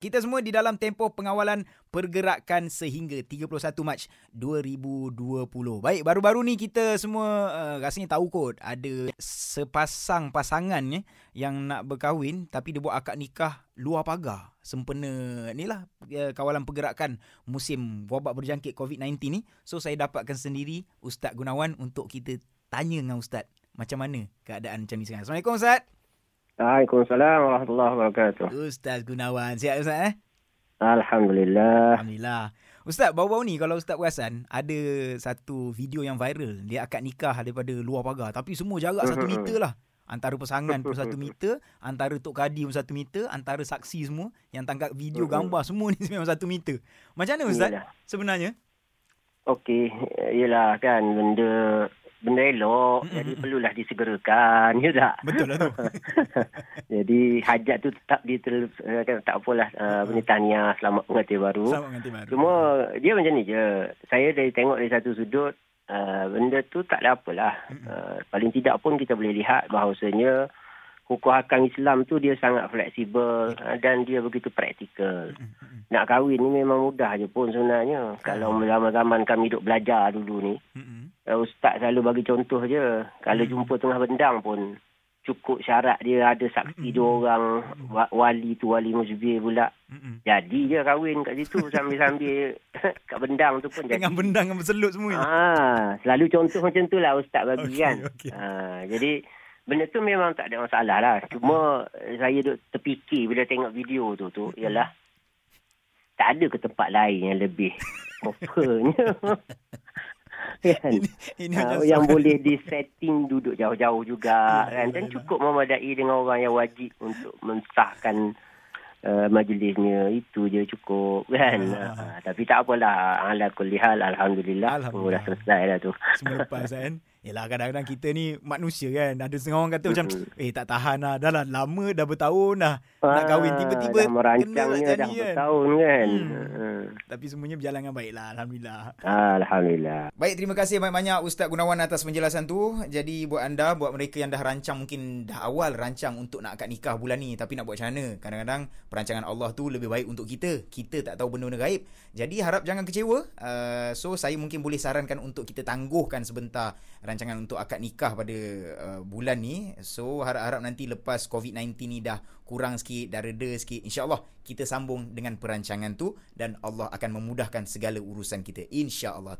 Kita semua di dalam tempoh pengawalan pergerakan sehingga 31 Mac 2020. Baik, baru-baru ni kita semua uh, rasanya tahu kot ada sepasang pasangan ya, yang nak berkahwin tapi dia buat akad nikah luar pagar. Sempena ni lah uh, kawalan pergerakan musim wabak berjangkit COVID-19 ni. So saya dapatkan sendiri Ustaz Gunawan untuk kita tanya dengan Ustaz macam mana keadaan macam ni sekarang. Assalamualaikum Ustaz. Waalaikumsalam warahmatullahi wabarakatuh. Ustaz Gunawan. Sihat Ustaz eh? Alhamdulillah. Alhamdulillah. Ustaz, baru-baru ni kalau Ustaz perasan, ada satu video yang viral. Dia akad nikah daripada luar pagar. Tapi semua jarak satu meter lah. Antara pasangan pun satu meter, antara Tok Kadi pun satu meter, antara saksi semua yang tangkap video gambar semua ni memang satu meter. Macam mana Ustaz Yalah. sebenarnya? Okey, yelah kan benda benda elok Mm-mm. jadi perlulah disegerakan ya tak Betul lah tu. jadi hajat tu tetap diter kan tak apalah uh, benda tahniah selamat pengantin baru Selamat mengantin baru. cuma dia macam ni je saya dari tengok dari satu sudut uh, benda tu tak ada apalah uh, paling tidak pun kita boleh lihat bahawasanya hukum hakam Islam tu dia sangat fleksibel uh, dan dia begitu praktikal nak kahwin ni memang mudah je pun sebenarnya. Kalau zaman-zaman kami duduk belajar dulu ni. Uh, ustaz selalu bagi contoh je. Kalau Hmm. jumpa tengah bendang pun cukup syarat dia ada saksi Mm-mm. dua orang, wa- wali tu wali musbir pula. Mm-mm. Jadi je kahwin kat situ sambil-sambil kat bendang tu pun jadi. Dengan bendang dengan berselut semua. Ah, selalu contoh macam tu lah ustaz bagi Okey, kan. okey. Ah, jadi benda tu memang tak ada masalah lah. Cuma eh, saya duk terfikir bila tengok video tu tu ialah tak ada ke tempat lain yang lebih propernya. Kan? Ini, ini Ah, macam yang soalan- boleh di setting duduk jauh-jauh juga Ya, kan ya, dan ya. cukup memadai dengan orang yang wajib untuk mensahkan uh, majlisnya itu je cukup kan Ya. Ah, tapi tak apalah ala kulli hal alhamdulillah, Alhamdulillah. Oh, dah selesai dah tu semua lepas kan. Yelah kadang-kadang kita ni manusia kan. Ada setengah orang kata macam, eh tak tahan lah. Dah lah lama dah bertahun dah. Nak kahwin tiba-tiba Ah, dah merancangnya kena lah dah kan. bertahun kan Hmm. Hmm. Tapi semuanya berjalan dengan baik lah. Alhamdulillah. alhamdulillah Baik, terima kasih banyak-banyak Ustaz Gunawan atas penjelasan tu. Jadi buat anda, buat mereka yang dah rancang mungkin dah awal rancang untuk nak akad nikah bulan ni tapi nak buat macam mana? Kadang-kadang perancangan Allah tu lebih baik untuk kita. Kita tak tahu benda-benda gaib. Jadi harap jangan kecewa. Uh, so saya mungkin boleh sarankan untuk kita tangguhkan sebentar rancangan untuk akad nikah pada uh, bulan ni. So harap-harap nanti lepas COVID-19 ni dah kurang sikit, dah reda sikit. InsyaAllah kita sambung dengan perancangan tu dan Allah akan memudahkan segala urusan kita. InsyaAllah.